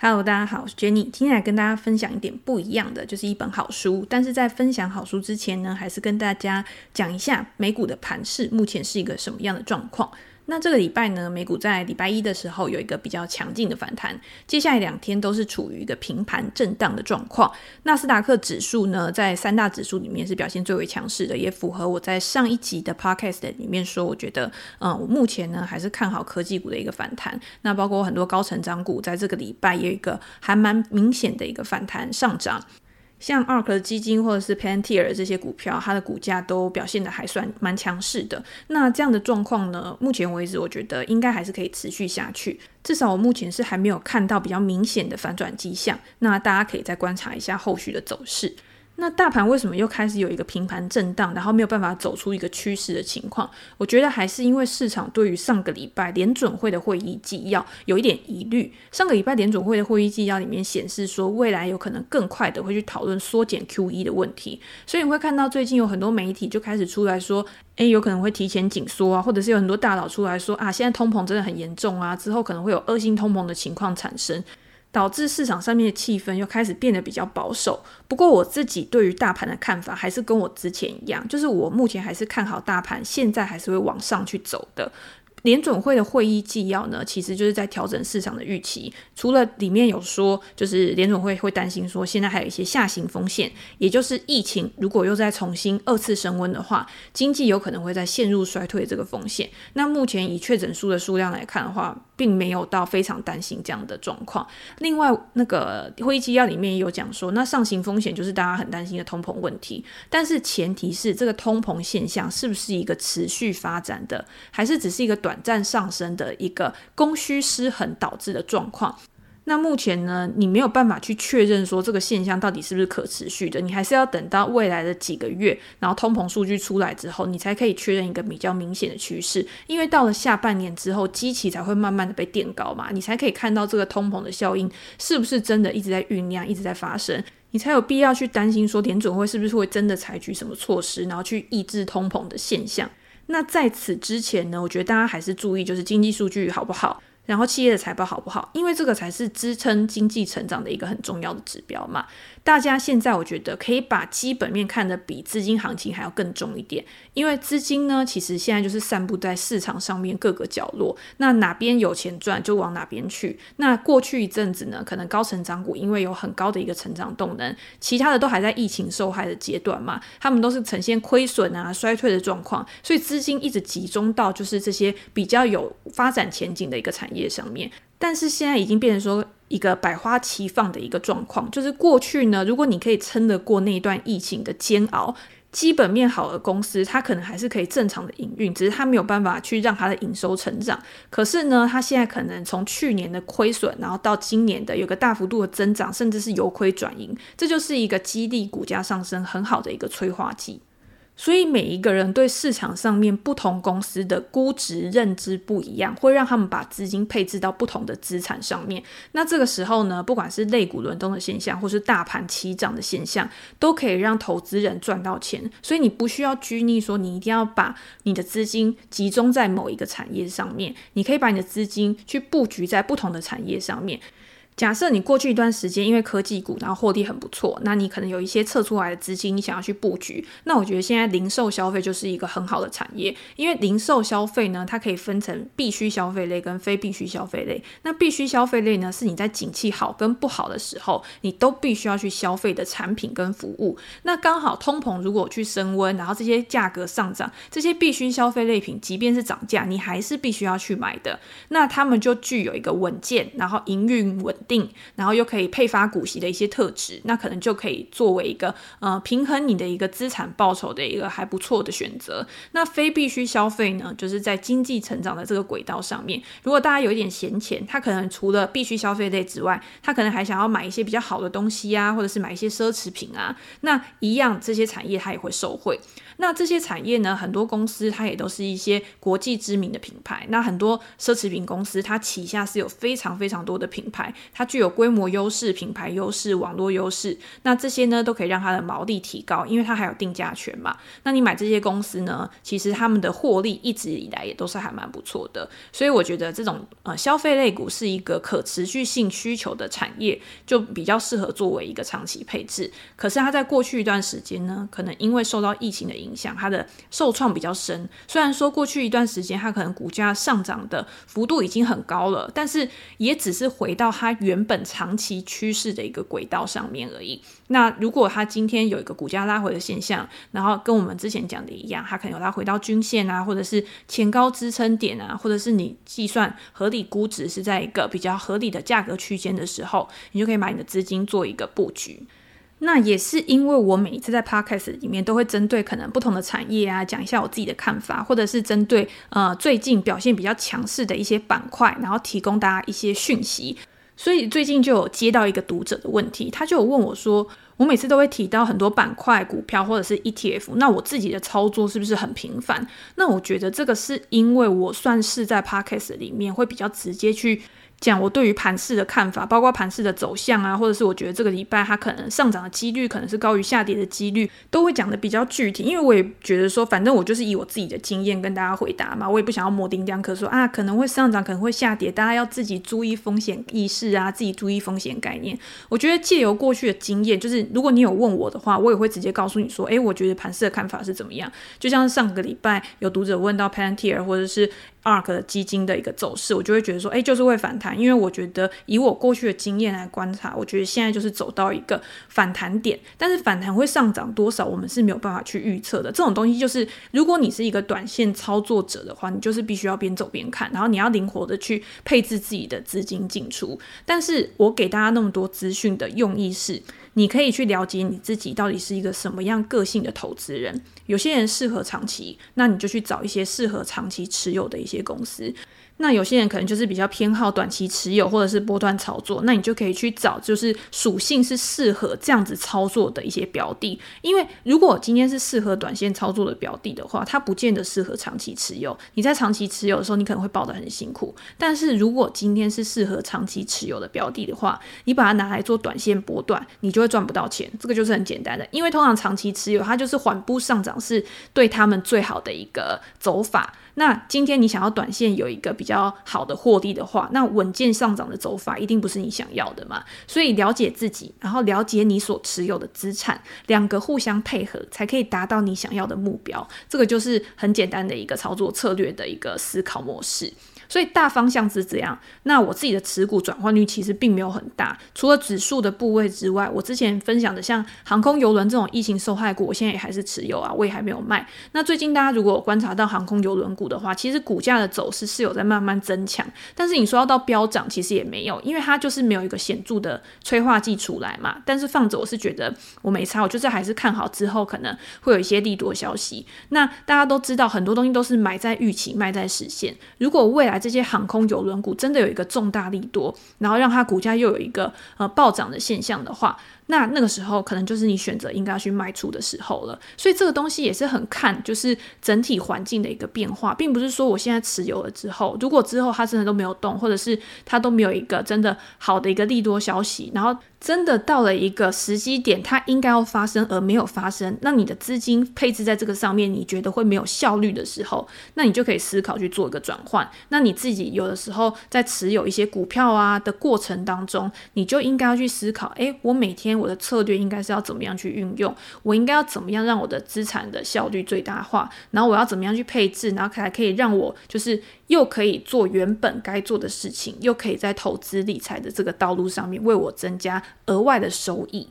Hello，大家好，我是 Jenny，今天来跟大家分享一点不一样的，就是一本好书。但是在分享好书之前呢，还是跟大家讲一下美股的盘势目前是一个什么样的状况。那这个礼拜呢，美股在礼拜一的时候有一个比较强劲的反弹，接下来两天都是处于一个平盘震荡的状况。纳斯达克指数呢，在三大指数里面是表现最为强势的，也符合我在上一集的 podcast 里面说，我觉得，嗯，我目前呢还是看好科技股的一个反弹。那包括很多高成长股，在这个礼拜有一个还蛮明显的一个反弹上涨。像 ARK 基金或者是 Pantier 这些股票，它的股价都表现的还算蛮强势的。那这样的状况呢，目前为止我觉得应该还是可以持续下去。至少我目前是还没有看到比较明显的反转迹象。那大家可以再观察一下后续的走势。那大盘为什么又开始有一个平盘震荡，然后没有办法走出一个趋势的情况？我觉得还是因为市场对于上个礼拜联准会的会议纪要有一点疑虑。上个礼拜联准会的会议纪要里面显示说，未来有可能更快的会去讨论缩减 QE 的问题，所以你会看到最近有很多媒体就开始出来说，诶，有可能会提前紧缩啊，或者是有很多大佬出来说啊，现在通膨真的很严重啊，之后可能会有恶性通膨的情况产生。导致市场上面的气氛又开始变得比较保守。不过我自己对于大盘的看法还是跟我之前一样，就是我目前还是看好大盘，现在还是会往上去走的。联准会的会议纪要呢，其实就是在调整市场的预期。除了里面有说，就是联准会会担心说，现在还有一些下行风险，也就是疫情如果又再重新二次升温的话，经济有可能会再陷入衰退这个风险。那目前以确诊数的数量来看的话，并没有到非常担心这样的状况。另外，那个会议纪要里面也有讲说，那上行风险就是大家很担心的通膨问题，但是前提是这个通膨现象是不是一个持续发展的，还是只是一个短短暂上升的一个供需失衡导致的状况。那目前呢，你没有办法去确认说这个现象到底是不是可持续的，你还是要等到未来的几个月，然后通膨数据出来之后，你才可以确认一个比较明显的趋势。因为到了下半年之后，基期才会慢慢的被垫高嘛，你才可以看到这个通膨的效应是不是真的一直在酝酿，一直在发生，你才有必要去担心说联准会是不是会真的采取什么措施，然后去抑制通膨的现象。那在此之前呢，我觉得大家还是注意，就是经济数据好不好。然后企业的财报好不好？因为这个才是支撑经济成长的一个很重要的指标嘛。大家现在我觉得可以把基本面看得比资金行情还要更重一点，因为资金呢，其实现在就是散布在市场上面各个角落，那哪边有钱赚就往哪边去。那过去一阵子呢，可能高成长股因为有很高的一个成长动能，其他的都还在疫情受害的阶段嘛，他们都是呈现亏损啊、衰退的状况，所以资金一直集中到就是这些比较有发展前景的一个产业上面。但是现在已经变成说一个百花齐放的一个状况，就是过去呢，如果你可以撑得过那一段疫情的煎熬，基本面好的公司，它可能还是可以正常的营运，只是它没有办法去让它的营收成长。可是呢，它现在可能从去年的亏损，然后到今年的有个大幅度的增长，甚至是由亏转盈，这就是一个激励股价上升很好的一个催化剂。所以每一个人对市场上面不同公司的估值认知不一样，会让他们把资金配置到不同的资产上面。那这个时候呢，不管是类股轮动的现象，或是大盘齐涨的现象，都可以让投资人赚到钱。所以你不需要拘泥说你一定要把你的资金集中在某一个产业上面，你可以把你的资金去布局在不同的产业上面。假设你过去一段时间因为科技股然后获利很不错，那你可能有一些撤出来的资金，你想要去布局。那我觉得现在零售消费就是一个很好的产业，因为零售消费呢，它可以分成必须消费类跟非必须消费类。那必须消费类呢，是你在景气好跟不好的时候，你都必须要去消费的产品跟服务。那刚好通膨如果去升温，然后这些价格上涨，这些必须消费类品即便是涨价，你还是必须要去买的。那他们就具有一个稳健，然后营运稳定，然后又可以配发股息的一些特质，那可能就可以作为一个呃平衡你的一个资产报酬的一个还不错的选择。那非必须消费呢，就是在经济成长的这个轨道上面，如果大家有一点闲钱，他可能除了必须消费类之外，他可能还想要买一些比较好的东西啊，或者是买一些奢侈品啊，那一样这些产业它也会受惠。那这些产业呢，很多公司它也都是一些国际知名的品牌。那很多奢侈品公司，它旗下是有非常非常多的品牌，它具有规模优势、品牌优势、网络优势。那这些呢，都可以让它的毛利提高，因为它还有定价权嘛。那你买这些公司呢，其实他们的获利一直以来也都是还蛮不错的。所以我觉得这种呃消费类股是一个可持续性需求的产业，就比较适合作为一个长期配置。可是它在过去一段时间呢，可能因为受到疫情的影影响，它的受创比较深。虽然说过去一段时间它可能股价上涨的幅度已经很高了，但是也只是回到它原本长期趋势的一个轨道上面而已。那如果它今天有一个股价拉回的现象，然后跟我们之前讲的一样，它可能有拉回到均线啊，或者是前高支撑点啊，或者是你计算合理估值是在一个比较合理的价格区间的时候，你就可以把你的资金做一个布局。那也是因为我每一次在 podcast 里面都会针对可能不同的产业啊，讲一下我自己的看法，或者是针对呃最近表现比较强势的一些板块，然后提供大家一些讯息。所以最近就有接到一个读者的问题，他就有问我说，我每次都会提到很多板块股票或者是 ETF，那我自己的操作是不是很频繁？那我觉得这个是因为我算是在 podcast 里面会比较直接去。讲我对于盘市的看法，包括盘市的走向啊，或者是我觉得这个礼拜它可能上涨的几率可能是高于下跌的几率，都会讲的比较具体。因为我也觉得说，反正我就是以我自己的经验跟大家回答嘛，我也不想要模棱两可说啊，可能会上涨，可能会下跌，大家要自己注意风险意识啊，自己注意风险概念。我觉得借由过去的经验，就是如果你有问我的话，我也会直接告诉你说，诶，我觉得盘市的看法是怎么样。就像上个礼拜有读者问到 Pantier 或者是 ARK 的基金的一个走势，我就会觉得说，诶，就是会反弹，因为我觉得以我过去的经验来观察，我觉得现在就是走到一个反弹点，但是反弹会上涨多少，我们是没有办法去预测的。这种东西就是，如果你是一个短线操作者的话，你就是必须要边走边看，然后你要灵活的去配置自己的资金进出。但是我给大家那么多资讯的用意是，你可以去了解你自己到底是一个什么样个性的投资人。有些人适合长期，那你就去找一些适合长期持有的一些公司。那有些人可能就是比较偏好短期持有或者是波段操作，那你就可以去找就是属性是适合这样子操作的一些标的。因为如果今天是适合短线操作的标的的话，它不见得适合长期持有。你在长期持有的时候，你可能会抱得很辛苦。但是如果今天是适合长期持有的标的的话，你把它拿来做短线波段，你就会赚不到钱。这个就是很简单的，因为通常长期持有它就是缓步上涨，是对他们最好的一个走法。那今天你想要短线有一个比较好的获利的话，那稳健上涨的走法一定不是你想要的嘛。所以了解自己，然后了解你所持有的资产，两个互相配合，才可以达到你想要的目标。这个就是很简单的一个操作策略的一个思考模式。所以大方向是这样。那我自己的持股转换率其实并没有很大，除了指数的部位之外，我之前分享的像航空邮轮这种疫情受害股，我现在也还是持有啊，我也还没有卖。那最近大家如果观察到航空邮轮股的话，其实股价的走势是有在慢慢增强，但是你说要到飙涨，其实也没有，因为它就是没有一个显著的催化剂出来嘛。但是放着我是觉得我没差，我就是还是看好之后可能会有一些利多消息。那大家都知道，很多东西都是买在预期，卖在实现。如果未来这些航空邮轮股真的有一个重大利多，然后让它股价又有一个呃暴涨的现象的话，那那个时候可能就是你选择应该要去卖出的时候了。所以这个东西也是很看就是整体环境的一个变化，并不是说我现在持有了之后，如果之后它真的都没有动，或者是它都没有一个真的好的一个利多消息，然后。真的到了一个时机点，它应该要发生而没有发生，那你的资金配置在这个上面，你觉得会没有效率的时候，那你就可以思考去做一个转换。那你自己有的时候在持有一些股票啊的过程当中，你就应该要去思考：诶，我每天我的策略应该是要怎么样去运用？我应该要怎么样让我的资产的效率最大化？然后我要怎么样去配置？然后才可以让我就是。又可以做原本该做的事情，又可以在投资理财的这个道路上面为我增加额外的收益。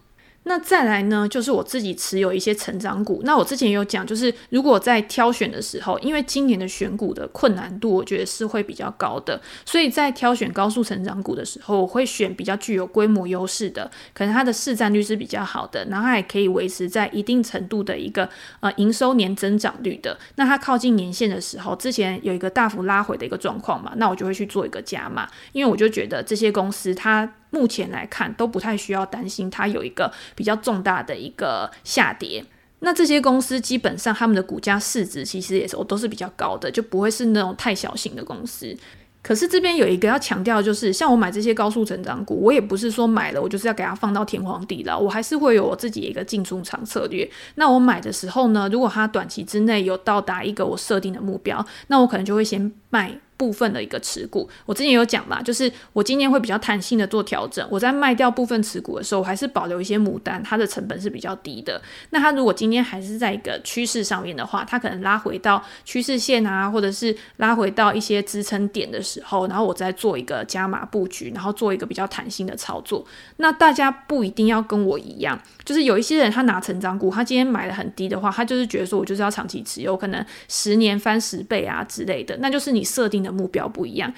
那再来呢，就是我自己持有一些成长股。那我之前有讲，就是如果在挑选的时候，因为今年的选股的困难度，我觉得是会比较高的，所以在挑选高速成长股的时候，我会选比较具有规模优势的，可能它的市占率是比较好的，然后还可以维持在一定程度的一个呃营收年增长率的。那它靠近年线的时候，之前有一个大幅拉回的一个状况嘛，那我就会去做一个加码，因为我就觉得这些公司它。目前来看都不太需要担心它有一个比较重大的一个下跌。那这些公司基本上他们的股价市值其实也是都是比较高的，就不会是那种太小型的公司。可是这边有一个要强调，就是像我买这些高速成长股，我也不是说买了我就是要给它放到天荒地老，我还是会有我自己一个进出场策略。那我买的时候呢，如果它短期之内有到达一个我设定的目标，那我可能就会先卖。部分的一个持股，我之前有讲嘛，就是我今年会比较弹性的做调整。我在卖掉部分持股的时候，我还是保留一些母单，它的成本是比较低的。那它如果今天还是在一个趋势上面的话，它可能拉回到趋势线啊，或者是拉回到一些支撑点的时候，然后我再做一个加码布局，然后做一个比较弹性的操作。那大家不一定要跟我一样，就是有一些人他拿成长股，他今天买的很低的话，他就是觉得说我就是要长期持有，可能十年翻十倍啊之类的，那就是你设定的目标不一样。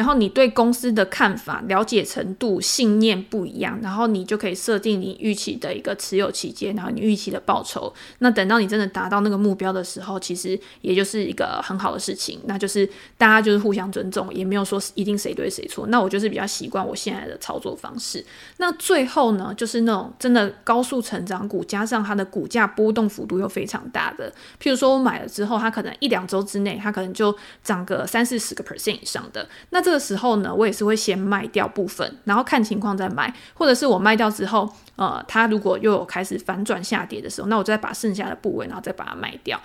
然后你对公司的看法、了解程度、信念不一样，然后你就可以设定你预期的一个持有期间，然后你预期的报酬。那等到你真的达到那个目标的时候，其实也就是一个很好的事情，那就是大家就是互相尊重，也没有说一定谁对谁错。那我就是比较习惯我现在的操作方式。那最后呢，就是那种真的高速成长股，加上它的股价波动幅度又非常大的，譬如说我买了之后，它可能一两周之内，它可能就涨个三四十个 percent 以上的，那这。这个时候呢，我也是会先卖掉部分，然后看情况再卖，或者是我卖掉之后，呃，它如果又有开始反转下跌的时候，那我再把剩下的部位，然后再把它卖掉。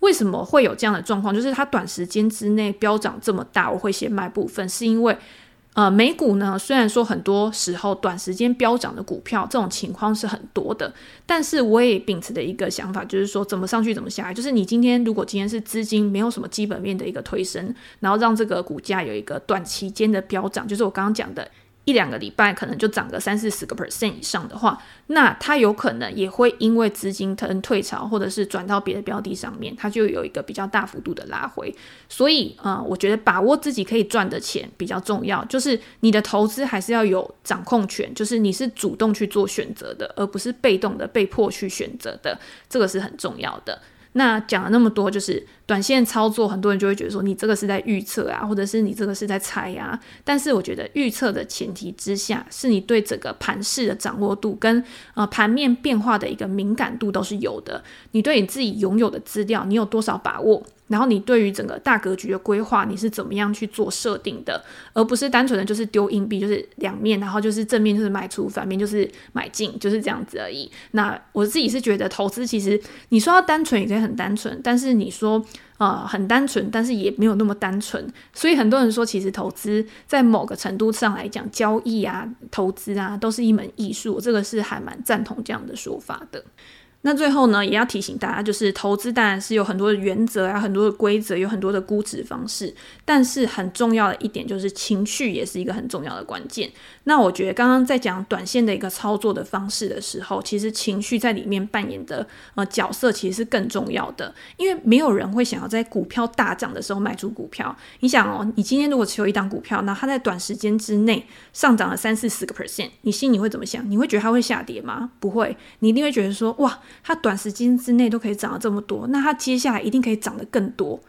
为什么会有这样的状况？就是它短时间之内飙涨这么大，我会先卖部分，是因为。呃，美股呢，虽然说很多时候短时间飙涨的股票这种情况是很多的，但是我也秉持的一个想法，就是说怎么上去怎么下来。就是你今天如果今天是资金没有什么基本面的一个推升，然后让这个股价有一个短期间的飙涨，就是我刚刚讲的。一两个礼拜可能就涨个三四十个 percent 以上的话，那它有可能也会因为资金腾退潮，或者是转到别的标的上面，它就有一个比较大幅度的拉回。所以，呃，我觉得把握自己可以赚的钱比较重要，就是你的投资还是要有掌控权，就是你是主动去做选择的，而不是被动的被迫去选择的，这个是很重要的。那讲了那么多，就是短线操作，很多人就会觉得说，你这个是在预测啊，或者是你这个是在猜啊。但是我觉得预测的前提之下，是你对整个盘势的掌握度跟呃盘面变化的一个敏感度都是有的。你对你自己拥有的资料，你有多少把握？然后你对于整个大格局的规划，你是怎么样去做设定的，而不是单纯的就是丢硬币，就是两面，然后就是正面就是卖出，反面就是买进，就是这样子而已。那我自己是觉得投资其实你说要单纯也可以很单纯，但是你说呃很单纯，但是也没有那么单纯。所以很多人说，其实投资在某个程度上来讲，交易啊、投资啊，都是一门艺术。这个是还蛮赞同这样的说法的。那最后呢，也要提醒大家，就是投资当然是有很多的原则啊，很多的规则，有很多的估值方式。但是很重要的一点就是情绪也是一个很重要的关键。那我觉得刚刚在讲短线的一个操作的方式的时候，其实情绪在里面扮演的呃角色其实是更重要的，因为没有人会想要在股票大涨的时候卖出股票。你想哦，你今天如果持有一档股票，那它在短时间之内上涨了三四十个 percent，你心里会怎么想？你会觉得它会下跌吗？不会，你一定会觉得说哇。它短时间之内都可以涨了这么多，那它接下来一定可以涨得更多。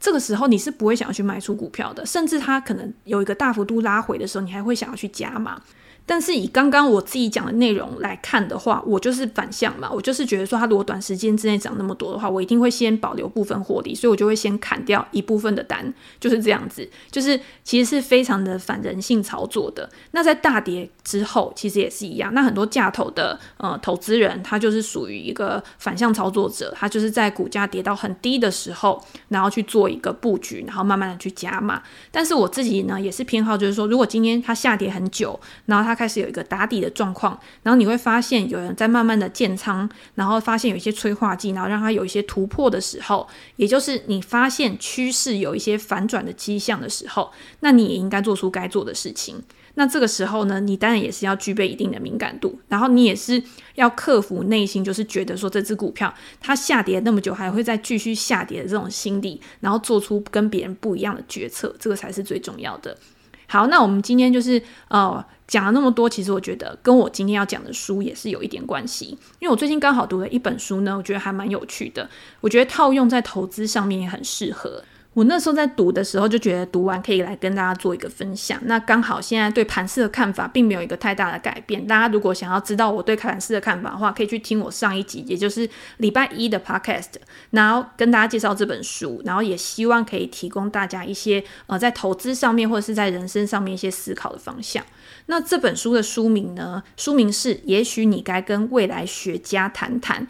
这个时候你是不会想要去卖出股票的，甚至它可能有一个大幅度拉回的时候，你还会想要去加码。但是以刚刚我自己讲的内容来看的话，我就是反向嘛，我就是觉得说，它如果短时间之内涨那么多的话，我一定会先保留部分获利，所以我就会先砍掉一部分的单，就是这样子，就是其实是非常的反人性操作的。那在大跌之后，其实也是一样。那很多价投的呃投资人，他就是属于一个反向操作者，他就是在股价跌到很低的时候，然后去做一个布局，然后慢慢的去加码。但是我自己呢，也是偏好就是说，如果今天它下跌很久，然后它它开始有一个打底的状况，然后你会发现有人在慢慢的建仓，然后发现有一些催化剂，然后让它有一些突破的时候，也就是你发现趋势有一些反转的迹象的时候，那你也应该做出该做的事情。那这个时候呢，你当然也是要具备一定的敏感度，然后你也是要克服内心就是觉得说这只股票它下跌那么久还会再继续下跌的这种心理，然后做出跟别人不一样的决策，这个才是最重要的。好，那我们今天就是呃讲了那么多，其实我觉得跟我今天要讲的书也是有一点关系，因为我最近刚好读了一本书呢，我觉得还蛮有趣的，我觉得套用在投资上面也很适合。我那时候在读的时候就觉得读完可以来跟大家做一个分享。那刚好现在对盘势的看法并没有一个太大的改变。大家如果想要知道我对盘势的看法的话，可以去听我上一集，也就是礼拜一的 podcast，然后跟大家介绍这本书，然后也希望可以提供大家一些呃在投资上面或者是在人生上面一些思考的方向。那这本书的书名呢？书名是《也许你该跟未来学家谈谈》。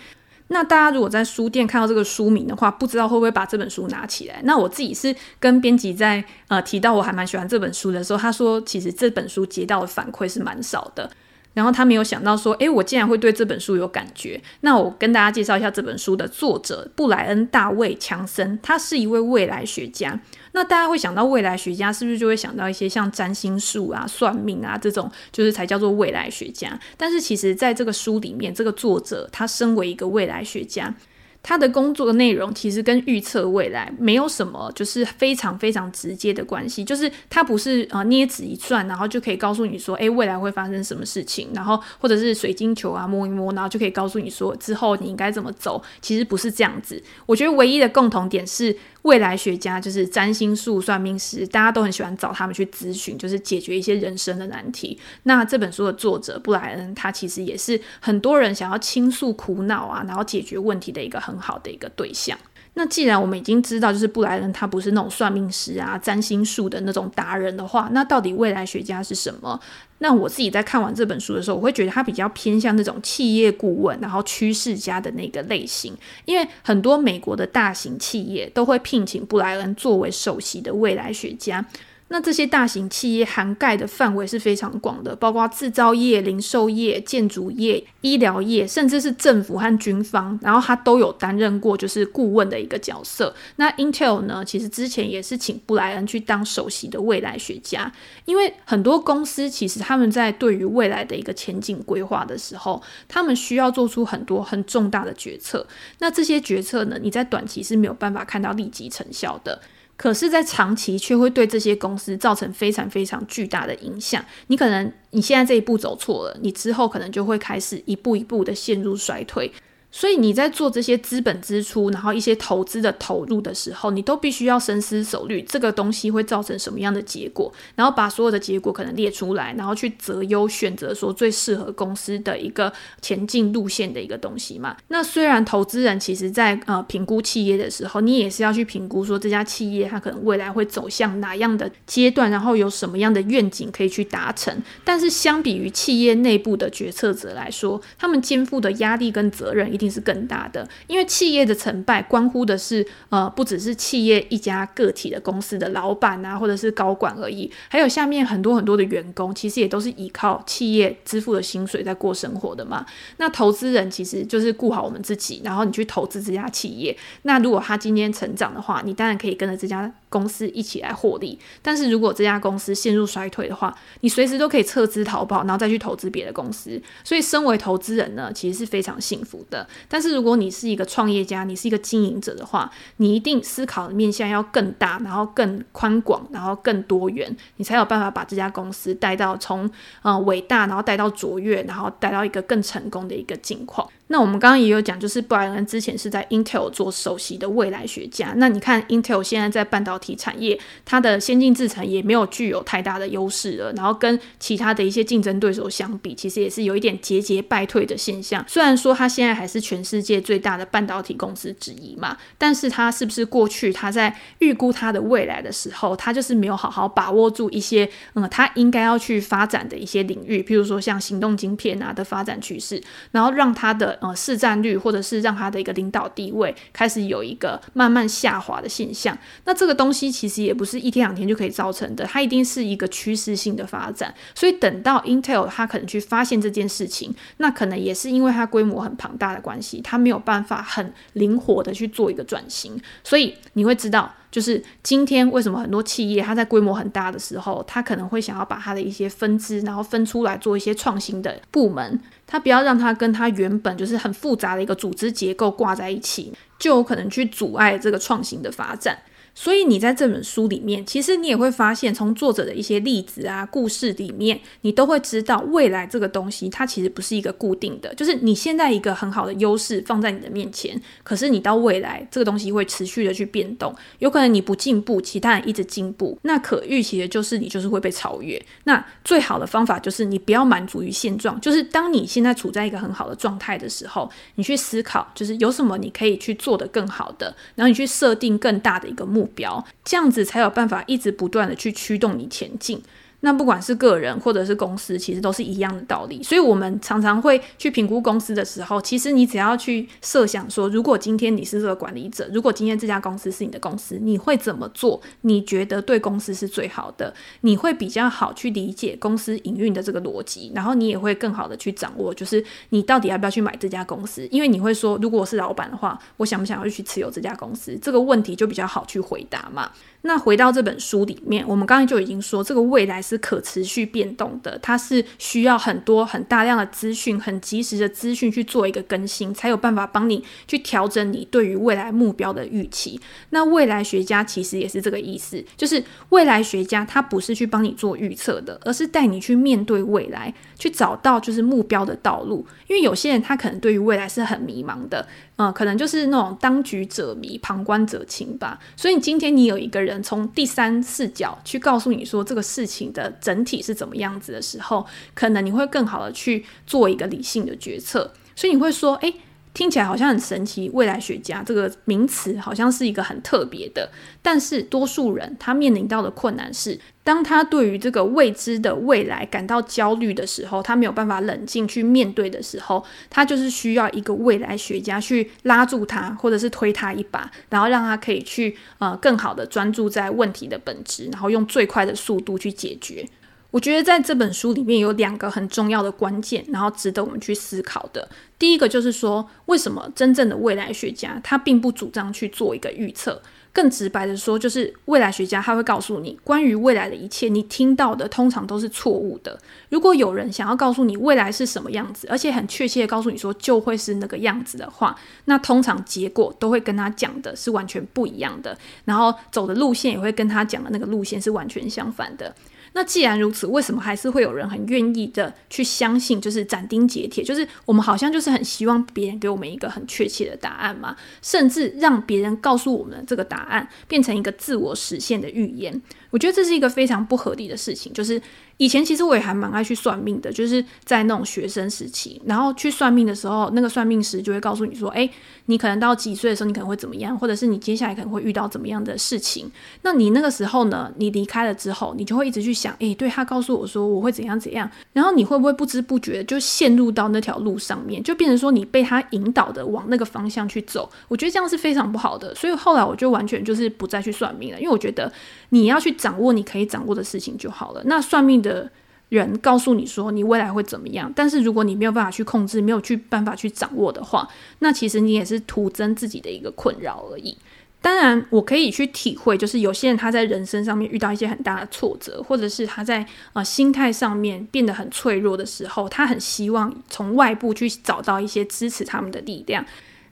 那大家如果在书店看到这个书名的话，不知道会不会把这本书拿起来？那我自己是跟编辑在呃提到我还蛮喜欢这本书的时候，他说其实这本书接到的反馈是蛮少的，然后他没有想到说，诶，我竟然会对这本书有感觉。那我跟大家介绍一下这本书的作者布莱恩·大卫·强森，他是一位未来学家。那大家会想到未来学家，是不是就会想到一些像占星术啊、算命啊这种，就是才叫做未来学家？但是其实，在这个书里面，这个作者他身为一个未来学家。他的工作内容其实跟预测未来没有什么，就是非常非常直接的关系。就是他不是呃捏指一算，然后就可以告诉你说，诶，未来会发生什么事情，然后或者是水晶球啊摸一摸，然后就可以告诉你说之后你应该怎么走。其实不是这样子。我觉得唯一的共同点是，未来学家就是占星术、算命师，大家都很喜欢找他们去咨询，就是解决一些人生的难题。那这本书的作者布莱恩，他其实也是很多人想要倾诉苦恼啊，然后解决问题的一个很。好的一个对象。那既然我们已经知道，就是布莱恩他不是那种算命师啊、占星术的那种达人的话，那到底未来学家是什么？那我自己在看完这本书的时候，我会觉得他比较偏向那种企业顾问，然后趋势家的那个类型。因为很多美国的大型企业都会聘请布莱恩作为首席的未来学家。那这些大型企业涵盖的范围是非常广的，包括制造业、零售业、建筑业、医疗业，甚至是政府和军方，然后他都有担任过就是顾问的一个角色。那 Intel 呢，其实之前也是请布莱恩去当首席的未来学家，因为很多公司其实他们在对于未来的一个前景规划的时候，他们需要做出很多很重大的决策。那这些决策呢，你在短期是没有办法看到立即成效的。可是，在长期却会对这些公司造成非常非常巨大的影响。你可能你现在这一步走错了，你之后可能就会开始一步一步的陷入衰退。所以你在做这些资本支出，然后一些投资的投入的时候，你都必须要深思熟虑，这个东西会造成什么样的结果，然后把所有的结果可能列出来，然后去择优选择说最适合公司的一个前进路线的一个东西嘛。那虽然投资人其实在呃评估企业的时候，你也是要去评估说这家企业它可能未来会走向哪样的阶段，然后有什么样的愿景可以去达成。但是相比于企业内部的决策者来说，他们肩负的压力跟责任一定是更大的，因为企业的成败关乎的是，呃，不只是企业一家个体的公司的老板啊，或者是高管而已，还有下面很多很多的员工，其实也都是依靠企业支付的薪水在过生活的嘛。那投资人其实就是顾好我们自己，然后你去投资这家企业，那如果他今天成长的话，你当然可以跟着这家公司一起来获利。但是如果这家公司陷入衰退的话，你随时都可以撤资逃跑，然后再去投资别的公司。所以，身为投资人呢，其实是非常幸福的。但是如果你是一个创业家，你是一个经营者的话，你一定思考的面向要更大，然后更宽广，然后更多元，你才有办法把这家公司带到从呃伟大，然后带到卓越，然后带到一个更成功的一个境况。那我们刚刚也有讲，就是布莱恩之前是在 Intel 做首席的未来学家。那你看 Intel 现在在半导体产业，它的先进制程也没有具有太大的优势了。然后跟其他的一些竞争对手相比，其实也是有一点节节败退的现象。虽然说它现在还是全世界最大的半导体公司之一嘛，但是它是不是过去它在预估它的未来的时候，它就是没有好好把握住一些嗯，它应该要去发展的一些领域，譬如说像行动晶片啊的发展趋势，然后让它的呃，市占率或者是让他的一个领导地位开始有一个慢慢下滑的现象，那这个东西其实也不是一天两天就可以造成的，它一定是一个趋势性的发展。所以等到 Intel 它可能去发现这件事情，那可能也是因为它规模很庞大的关系，它没有办法很灵活的去做一个转型。所以你会知道。就是今天为什么很多企业它在规模很大的时候，它可能会想要把它的一些分支，然后分出来做一些创新的部门，它不要让它跟它原本就是很复杂的一个组织结构挂在一起，就有可能去阻碍这个创新的发展。所以你在这本书里面，其实你也会发现，从作者的一些例子啊、故事里面，你都会知道未来这个东西它其实不是一个固定的，就是你现在一个很好的优势放在你的面前，可是你到未来这个东西会持续的去变动，有可能你不进步，其他人一直进步，那可预期的就是你就是会被超越。那最好的方法就是你不要满足于现状，就是当你现在处在一个很好的状态的时候，你去思考，就是有什么你可以去做得更好的，然后你去设定更大的一个目目标，这样子才有办法一直不断的去驱动你前进。那不管是个人或者是公司，其实都是一样的道理。所以，我们常常会去评估公司的时候，其实你只要去设想说，如果今天你是这个管理者，如果今天这家公司是你的公司，你会怎么做？你觉得对公司是最好的？你会比较好去理解公司营运的这个逻辑，然后你也会更好的去掌握，就是你到底要不要去买这家公司？因为你会说，如果我是老板的话，我想不想要去持有这家公司？这个问题就比较好去回答嘛。那回到这本书里面，我们刚才就已经说，这个未来是是可持续变动的，它是需要很多很大量的资讯、很及时的资讯去做一个更新，才有办法帮你去调整你对于未来目标的预期。那未来学家其实也是这个意思，就是未来学家他不是去帮你做预测的，而是带你去面对未来，去找到就是目标的道路。因为有些人他可能对于未来是很迷茫的。嗯，可能就是那种当局者迷，旁观者清吧。所以今天你有一个人从第三视角去告诉你说这个事情的整体是怎么样子的时候，可能你会更好的去做一个理性的决策。所以你会说，诶。听起来好像很神奇，未来学家这个名词好像是一个很特别的，但是多数人他面临到的困难是，当他对于这个未知的未来感到焦虑的时候，他没有办法冷静去面对的时候，他就是需要一个未来学家去拉住他，或者是推他一把，然后让他可以去呃更好的专注在问题的本质，然后用最快的速度去解决。我觉得在这本书里面有两个很重要的关键，然后值得我们去思考的。第一个就是说，为什么真正的未来学家他并不主张去做一个预测？更直白的说，就是未来学家他会告诉你，关于未来的一切，你听到的通常都是错误的。如果有人想要告诉你未来是什么样子，而且很确切的告诉你说就会是那个样子的话，那通常结果都会跟他讲的是完全不一样的，然后走的路线也会跟他讲的那个路线是完全相反的。那既然如此，为什么还是会有人很愿意的去相信？就是斩钉截铁，就是我们好像就是很希望别人给我们一个很确切的答案嘛，甚至让别人告诉我们这个答案变成一个自我实现的预言。我觉得这是一个非常不合理的事情，就是。以前其实我也还蛮爱去算命的，就是在那种学生时期，然后去算命的时候，那个算命师就会告诉你说：“诶，你可能到几岁的时候，你可能会怎么样，或者是你接下来可能会遇到怎么样的事情。那你那个时候呢，你离开了之后，你就会一直去想，诶，对，他告诉我说我会怎样怎样，然后你会不会不知不觉就陷入到那条路上面，就变成说你被他引导的往那个方向去走？我觉得这样是非常不好的。所以后来我就完全就是不再去算命了，因为我觉得你要去掌握你可以掌握的事情就好了。那算命的的人告诉你说你未来会怎么样，但是如果你没有办法去控制，没有去办法去掌握的话，那其实你也是徒增自己的一个困扰而已。当然，我可以去体会，就是有些人他在人生上面遇到一些很大的挫折，或者是他在呃心态上面变得很脆弱的时候，他很希望从外部去找到一些支持他们的力量。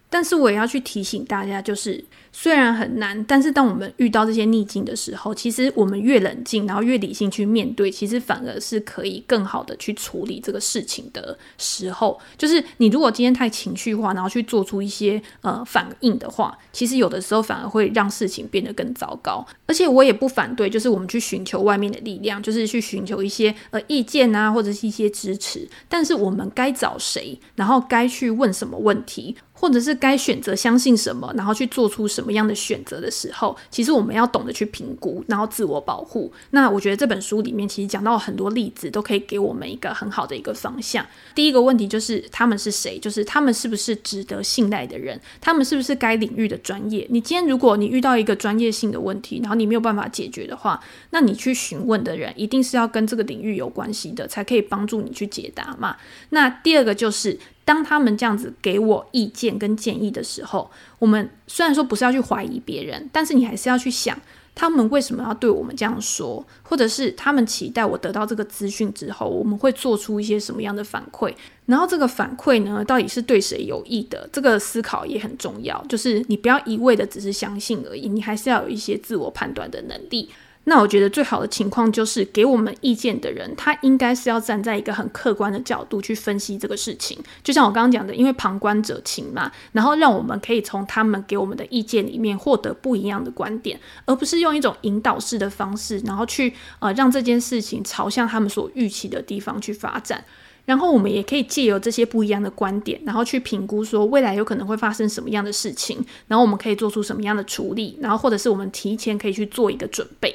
但是我也要去提醒大家，就是。虽然很难，但是当我们遇到这些逆境的时候，其实我们越冷静，然后越理性去面对，其实反而是可以更好的去处理这个事情的时候。就是你如果今天太情绪化，然后去做出一些呃反应的话，其实有的时候反而会让事情变得更糟糕。而且我也不反对，就是我们去寻求外面的力量，就是去寻求一些呃意见啊，或者是一些支持。但是我们该找谁，然后该去问什么问题，或者是该选择相信什么，然后去做出什么样的选择的时候，其实我们要懂得去评估，然后自我保护。那我觉得这本书里面其实讲到很多例子，都可以给我们一个很好的一个方向。第一个问题就是他们是谁？就是他们是不是值得信赖的人？他们是不是该领域的专业？你今天如果你遇到一个专业性的问题，然后你没有办法解决的话，那你去询问的人一定是要跟这个领域有关系的，才可以帮助你去解答嘛。那第二个就是。当他们这样子给我意见跟建议的时候，我们虽然说不是要去怀疑别人，但是你还是要去想。他们为什么要对我们这样说，或者是他们期待我得到这个资讯之后，我们会做出一些什么样的反馈？然后这个反馈呢，到底是对谁有益的？这个思考也很重要。就是你不要一味的只是相信而已，你还是要有一些自我判断的能力。那我觉得最好的情况就是给我们意见的人，他应该是要站在一个很客观的角度去分析这个事情。就像我刚刚讲的，因为旁观者清嘛，然后让我们可以从他们给我们的意见里面获得不一样的观点，而不是用一种引导式的方式，然后去呃让这件事情朝向他们所预期的地方去发展。然后我们也可以借由这些不一样的观点，然后去评估说未来有可能会发生什么样的事情，然后我们可以做出什么样的处理，然后或者是我们提前可以去做一个准备。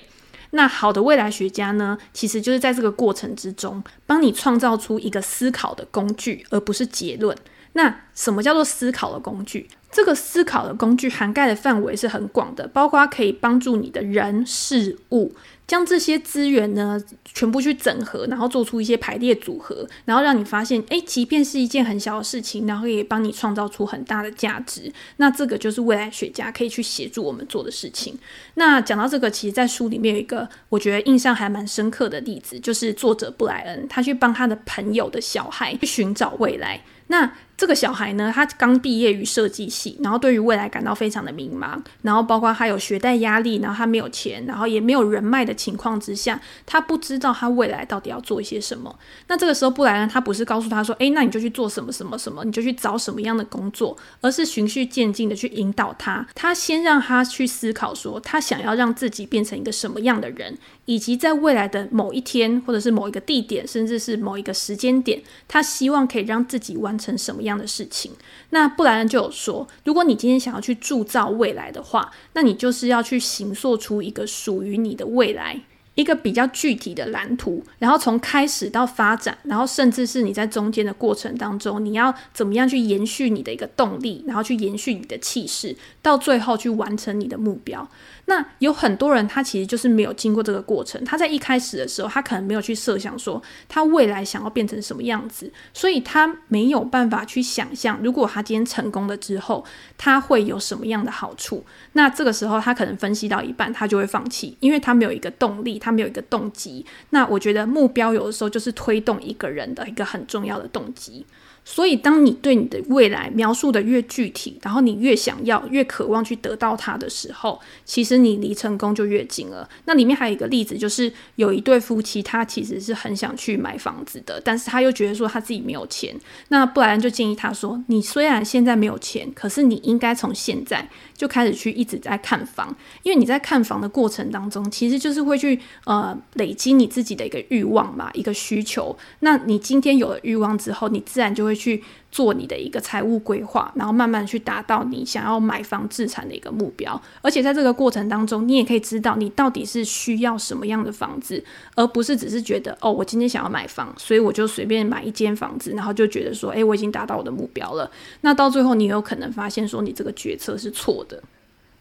那好的未来学家呢，其实就是在这个过程之中，帮你创造出一个思考的工具，而不是结论。那什么叫做思考的工具？这个思考的工具涵盖的范围是很广的，包括可以帮助你的人事物。将这些资源呢，全部去整合，然后做出一些排列组合，然后让你发现，诶，即便是一件很小的事情，然后也帮你创造出很大的价值。那这个就是未来学家可以去协助我们做的事情。那讲到这个，其实，在书里面有一个我觉得印象还蛮深刻的例子，就是作者布莱恩，他去帮他的朋友的小孩去寻找未来。那这个小孩呢，他刚毕业于设计系，然后对于未来感到非常的迷茫，然后包括他有学贷压力，然后他没有钱，然后也没有人脉的情况之下，他不知道他未来到底要做一些什么。那这个时候，布莱恩他不是告诉他说：“诶，那你就去做什么什么什么，你就去找什么样的工作。”而是循序渐进的去引导他，他先让他去思考说，他想要让自己变成一个什么样的人，以及在未来的某一天，或者是某一个地点，甚至是某一个时间点，他希望可以让自己完成什么一样的事情。那布莱恩就有说，如果你今天想要去铸造未来的话，那你就是要去形塑出一个属于你的未来。一个比较具体的蓝图，然后从开始到发展，然后甚至是你在中间的过程当中，你要怎么样去延续你的一个动力，然后去延续你的气势，到最后去完成你的目标。那有很多人他其实就是没有经过这个过程，他在一开始的时候，他可能没有去设想说他未来想要变成什么样子，所以他没有办法去想象，如果他今天成功了之后，他会有什么样的好处。那这个时候他可能分析到一半，他就会放弃，因为他没有一个动力。他没有一个动机，那我觉得目标有的时候就是推动一个人的一个很重要的动机。所以，当你对你的未来描述的越具体，然后你越想要、越渴望去得到它的时候，其实你离成功就越近了。那里面还有一个例子，就是有一对夫妻，他其实是很想去买房子的，但是他又觉得说他自己没有钱。那布莱恩就建议他说：“你虽然现在没有钱，可是你应该从现在就开始去一直在看房，因为你在看房的过程当中，其实就是会去呃累积你自己的一个欲望嘛，一个需求。那你今天有了欲望之后，你自然就会。去做你的一个财务规划，然后慢慢去达到你想要买房置产的一个目标。而且在这个过程当中，你也可以知道你到底是需要什么样的房子，而不是只是觉得哦，我今天想要买房，所以我就随便买一间房子，然后就觉得说，诶，我已经达到我的目标了。那到最后，你有可能发现说，你这个决策是错的。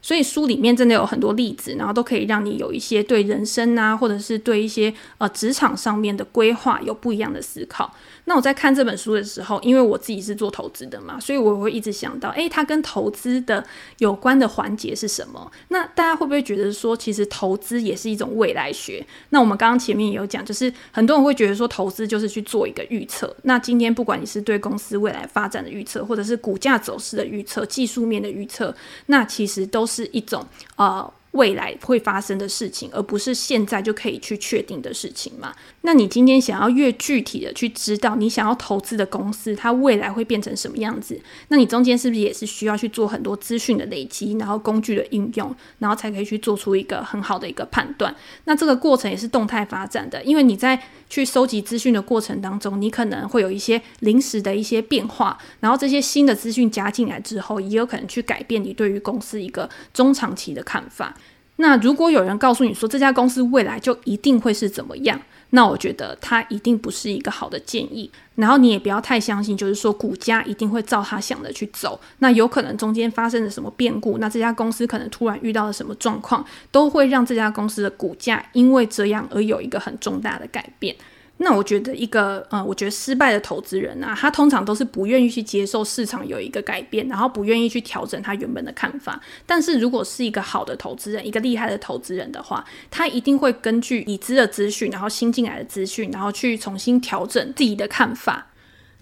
所以书里面真的有很多例子，然后都可以让你有一些对人生啊，或者是对一些呃职场上面的规划有不一样的思考。那我在看这本书的时候，因为我自己是做投资的嘛，所以我会一直想到，诶，它跟投资的有关的环节是什么？那大家会不会觉得说，其实投资也是一种未来学？那我们刚刚前面也有讲，就是很多人会觉得说，投资就是去做一个预测。那今天不管你是对公司未来发展的预测，或者是股价走势的预测、技术面的预测，那其实都是。是一种呃未来会发生的事情，而不是现在就可以去确定的事情嘛。那你今天想要越具体的去知道你想要投资的公司，它未来会变成什么样子，那你中间是不是也是需要去做很多资讯的累积，然后工具的应用，然后才可以去做出一个很好的一个判断？那这个过程也是动态发展的，因为你在去收集资讯的过程当中，你可能会有一些临时的一些变化，然后这些新的资讯加进来之后，也有可能去改变你对于公司一个中长期的看法。那如果有人告诉你说这家公司未来就一定会是怎么样，那我觉得它一定不是一个好的建议。然后你也不要太相信，就是说股价一定会照他想的去走。那有可能中间发生了什么变故，那这家公司可能突然遇到了什么状况，都会让这家公司的股价因为这样而有一个很重大的改变。那我觉得一个呃，我觉得失败的投资人啊，他通常都是不愿意去接受市场有一个改变，然后不愿意去调整他原本的看法。但是如果是一个好的投资人，一个厉害的投资人的话，他一定会根据已知的资讯，然后新进来的资讯，然后去重新调整自己的看法。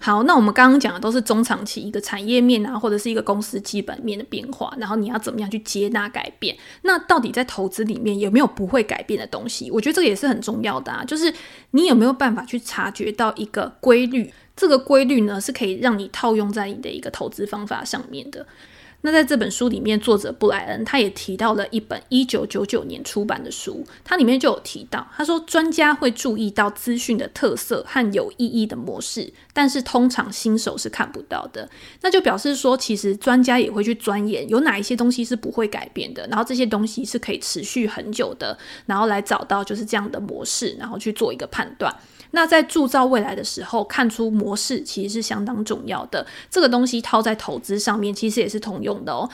好，那我们刚刚讲的都是中长期一个产业面啊，或者是一个公司基本面的变化，然后你要怎么样去接纳改变？那到底在投资里面有没有不会改变的东西？我觉得这个也是很重要的啊，就是你有没有办法去察觉到一个规律？这个规律呢，是可以让你套用在你的一个投资方法上面的。那在这本书里面，作者布莱恩他也提到了一本一九九九年出版的书，它里面就有提到，他说专家会注意到资讯的特色和有意义的模式，但是通常新手是看不到的。那就表示说，其实专家也会去钻研有哪一些东西是不会改变的，然后这些东西是可以持续很久的，然后来找到就是这样的模式，然后去做一个判断。那在铸造未来的时候，看出模式其实是相当重要的。这个东西套在投资上面，其实也是通用的哦。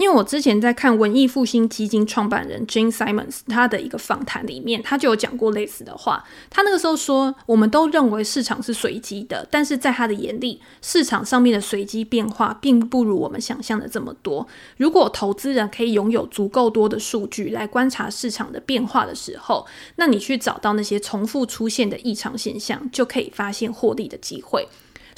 因为我之前在看文艺复兴基金创办人 Jane Simons 他的一个访谈里面，他就有讲过类似的话。他那个时候说，我们都认为市场是随机的，但是在他的眼里，市场上面的随机变化并不如我们想象的这么多。如果投资人可以拥有足够多的数据来观察市场的变化的时候，那你去找到那些重复出现的异常现象，就可以发现获利的机会。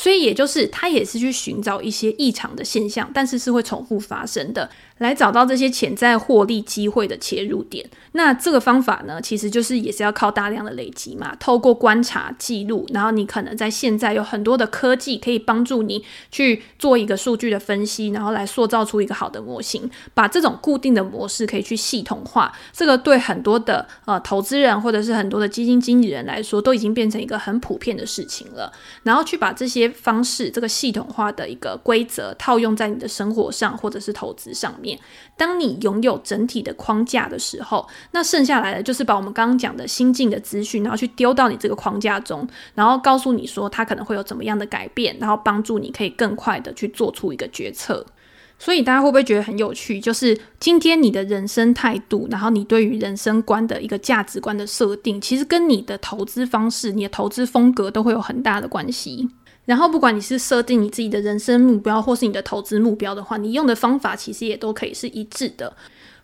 所以，也就是他也是去寻找一些异常的现象，但是是会重复发生的。来找到这些潜在获利机会的切入点。那这个方法呢，其实就是也是要靠大量的累积嘛，透过观察记录，然后你可能在现在有很多的科技可以帮助你去做一个数据的分析，然后来塑造出一个好的模型，把这种固定的模式可以去系统化。这个对很多的呃投资人或者是很多的基金经理人来说，都已经变成一个很普遍的事情了。然后去把这些方式，这个系统化的一个规则套用在你的生活上或者是投资上面。当你拥有整体的框架的时候，那剩下来的就是把我们刚刚讲的新进的资讯，然后去丢到你这个框架中，然后告诉你说它可能会有怎么样的改变，然后帮助你可以更快的去做出一个决策。所以大家会不会觉得很有趣？就是今天你的人生态度，然后你对于人生观的一个价值观的设定，其实跟你的投资方式、你的投资风格都会有很大的关系。然后，不管你是设定你自己的人生目标，或是你的投资目标的话，你用的方法其实也都可以是一致的。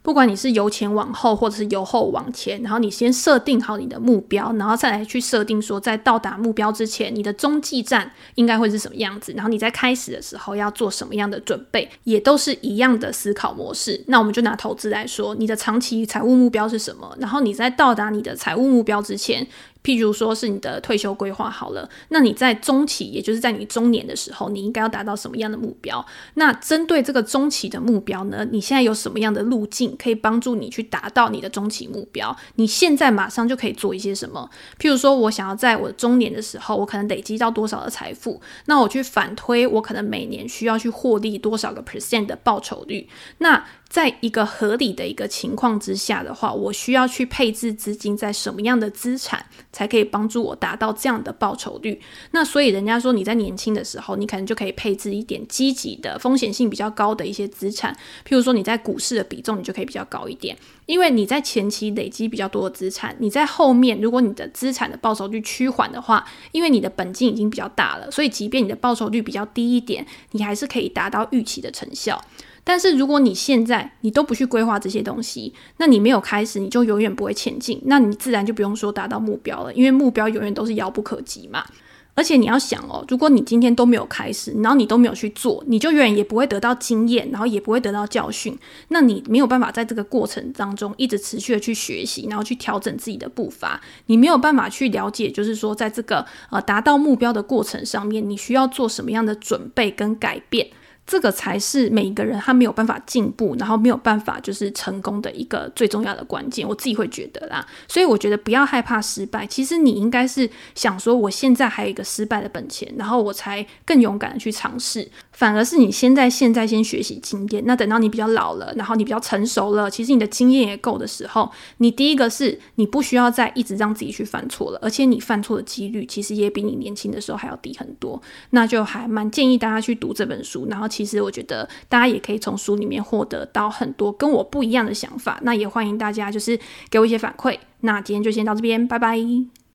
不管你是由前往后，或者是由后往前，然后你先设定好你的目标，然后再来去设定说，在到达目标之前，你的中继站应该会是什么样子，然后你在开始的时候要做什么样的准备，也都是一样的思考模式。那我们就拿投资来说，你的长期财务目标是什么？然后你在到达你的财务目标之前。譬如说是你的退休规划好了，那你在中期，也就是在你中年的时候，你应该要达到什么样的目标？那针对这个中期的目标呢，你现在有什么样的路径可以帮助你去达到你的中期目标？你现在马上就可以做一些什么？譬如说我想要在我中年的时候，我可能累积到多少的财富？那我去反推，我可能每年需要去获利多少个 percent 的报酬率？那在一个合理的一个情况之下的话，我需要去配置资金在什么样的资产，才可以帮助我达到这样的报酬率？那所以人家说你在年轻的时候，你可能就可以配置一点积极的、风险性比较高的一些资产，譬如说你在股市的比重，你就可以比较高一点，因为你在前期累积比较多的资产，你在后面如果你的资产的报酬率趋缓的话，因为你的本金已经比较大了，所以即便你的报酬率比较低一点，你还是可以达到预期的成效。但是如果你现在你都不去规划这些东西，那你没有开始，你就永远不会前进，那你自然就不用说达到目标了，因为目标永远都是遥不可及嘛。而且你要想哦，如果你今天都没有开始，然后你都没有去做，你就永远也不会得到经验，然后也不会得到教训，那你没有办法在这个过程当中一直持续的去学习，然后去调整自己的步伐，你没有办法去了解，就是说在这个呃达到目标的过程上面，你需要做什么样的准备跟改变。这个才是每一个人他没有办法进步，然后没有办法就是成功的一个最重要的关键。我自己会觉得啦，所以我觉得不要害怕失败。其实你应该是想说，我现在还有一个失败的本钱，然后我才更勇敢的去尝试。反而是你现在现在先学习经验，那等到你比较老了，然后你比较成熟了，其实你的经验也够的时候，你第一个是你不需要再一直让自己去犯错了，而且你犯错的几率其实也比你年轻的时候还要低很多。那就还蛮建议大家去读这本书，然后。其实我觉得大家也可以从书里面获得到很多跟我不一样的想法，那也欢迎大家就是给我一些反馈。那今天就先到这边，拜拜。